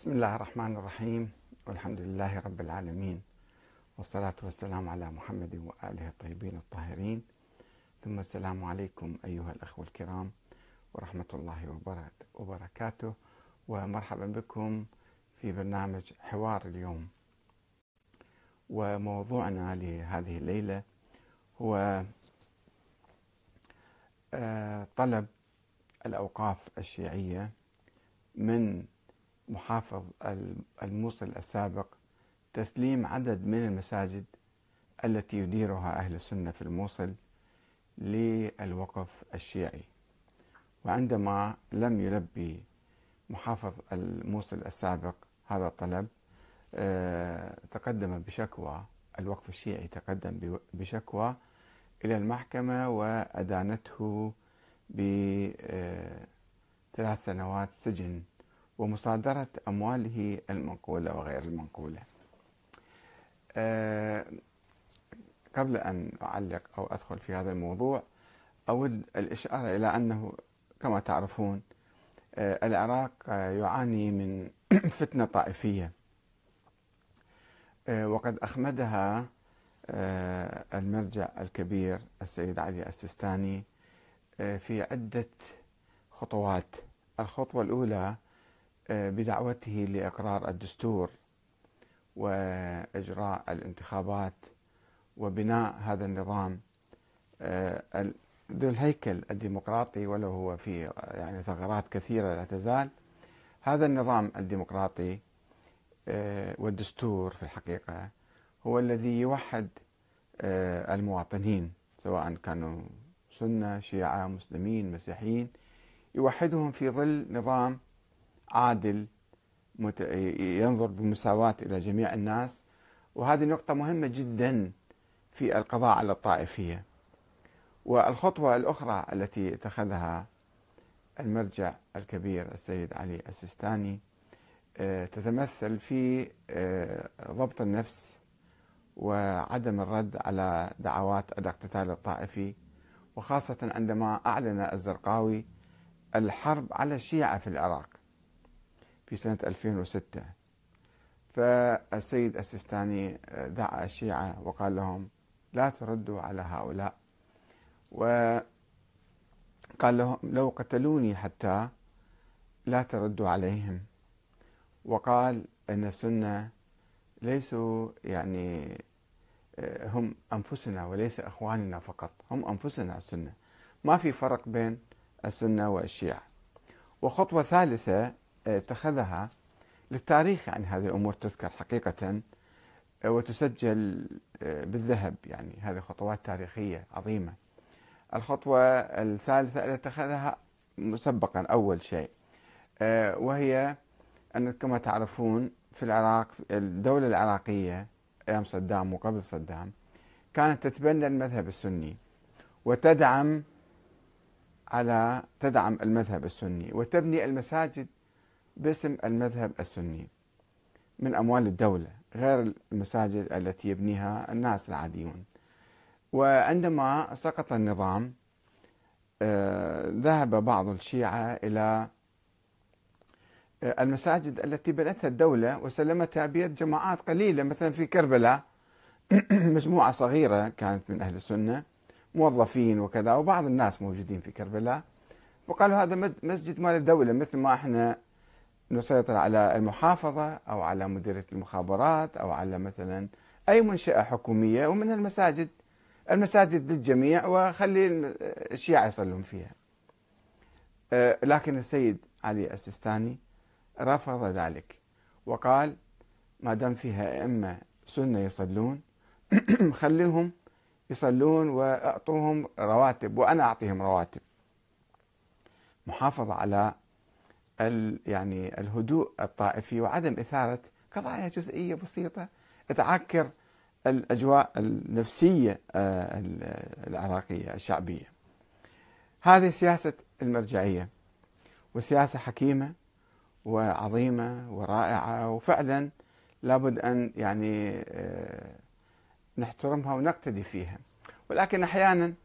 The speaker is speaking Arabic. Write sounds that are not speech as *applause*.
بسم الله الرحمن الرحيم. والحمد لله رب العالمين. والصلاة والسلام على محمد وآله الطيبين الطاهرين. ثم السلام عليكم أيها الأخوة الكرام ورحمة الله وبركاته ومرحبا بكم في برنامج حوار اليوم. وموضوعنا لهذه الليلة هو آه، طلب الأوقاف الشيعية من محافظ الموصل السابق تسليم عدد من المساجد التي يديرها أهل السنة في الموصل للوقف الشيعي. وعندما لم يلبي محافظ الموصل السابق هذا الطلب آه، تقدم بشكوى الوقف الشيعي تقدم بشكوى إلى المحكمة وأدانته بثلاث سنوات سجن ومصادرة أمواله المنقولة وغير المنقولة. أه قبل أن أعلق أو أدخل في هذا الموضوع أود الإشارة إلى أنه كما تعرفون أه العراق يعاني من *clears throat* فتنة طائفية. أه وقد أخمدها أه، المرجع الكبير السيد علي السيستاني أه، في عدة خطوات. الخطوة الأولى آه، بدعوته لإقرار الدستور وإجراء الانتخابات وبناء هذا النظام آه، ذو الهيكل الديمقراطي ولو هو في يعني ثغرات كثيرة لا تزال. هذا النظام الديمقراطي آه، والدستور في الحقيقة هو الذي يوحد المواطنين سواء كانوا سنة شيعة مسلمين مسيحيين يوحدهم في ظل نظام عادل ينظر بمساواة إلى جميع الناس. وهذه نقطة مهمة جدا في القضاء على الطائفية. والخطوة الأخرى التي اتخذها المرجع الكبير السيد علي السيستاني آه، تتمثل في آه، ضبط النفس وعدم الرد على دعوات الاقتتال الطائفي. وخاصة عندما أعلن الزرقاوي الحرب على الشيعة في العراق. في سنة 2006 فالسيد السيستاني دعا الشيعة وقال لهم لا تردوا على هؤلاء. وقال لهم لو قتلوني حتى لا تردوا عليهم. وقال إن السنة ليسوا يعني هم أنفسنا وليس إخواننا فقط هم أنفسنا السنة. ما في فرق بين السنة والشيعة. وخطوة ثالثة اتخذها للتاريخ يعني هذه الأمور تذكر حقيقة آه، وتسجل آه، بالذهب يعني هذه خطوات تاريخية عظيمة. الخطوة الثالثة التي اتخذها مسبقا أول شيء آه، وهي أن كما تعرفون في العراق الدولة العراقية أيام صدام وقبل صدام كانت تتبنى المذهب السني وتدعم على تدعم المذهب السني وتبني المساجد باسم المذهب السني من أموال الدولة غير المساجد التي يبنيها الناس العاديون. وعندما سقط النظام آه، ذهب بعض الشيعة إلى آه، المساجد التي بنتها الدولة وسلمتها بيد جماعات قليلة مثلا في كربلاء. *clears throat* مجموعة صغيرة كانت من أهل السنة موظفين وكذا وبعض الناس موجودين في كربلاء. وقالوا هذا مسجد مال الدولة مثل ما إحنا نسيطر على المحافظة أو على مديرية المخابرات أو على مثلا أي منشأة حكومية ومن المساجد. المساجد للجميع وخلي الشيعة يصلون فيها. آه، لكن السيد علي السيستاني رفض ذلك وقال ما دام فيها أئمة سنة يصلون *clears throat* خليهم يصلون وأعطوهم رواتب وأنا أعطيهم رواتب. محافظة على يعني الهدوء الطائفي وعدم إثارة قضايا جزئية بسيطة. تعكر الأجواء النفسية آه، العراقية الشعبية. هذه سياسة المرجعية وسياسة حكيمة وعظيمة ورائعة وفعلا لابد أن يعني آه، نحترمها ونقتدي فيها. ولكن أحيانا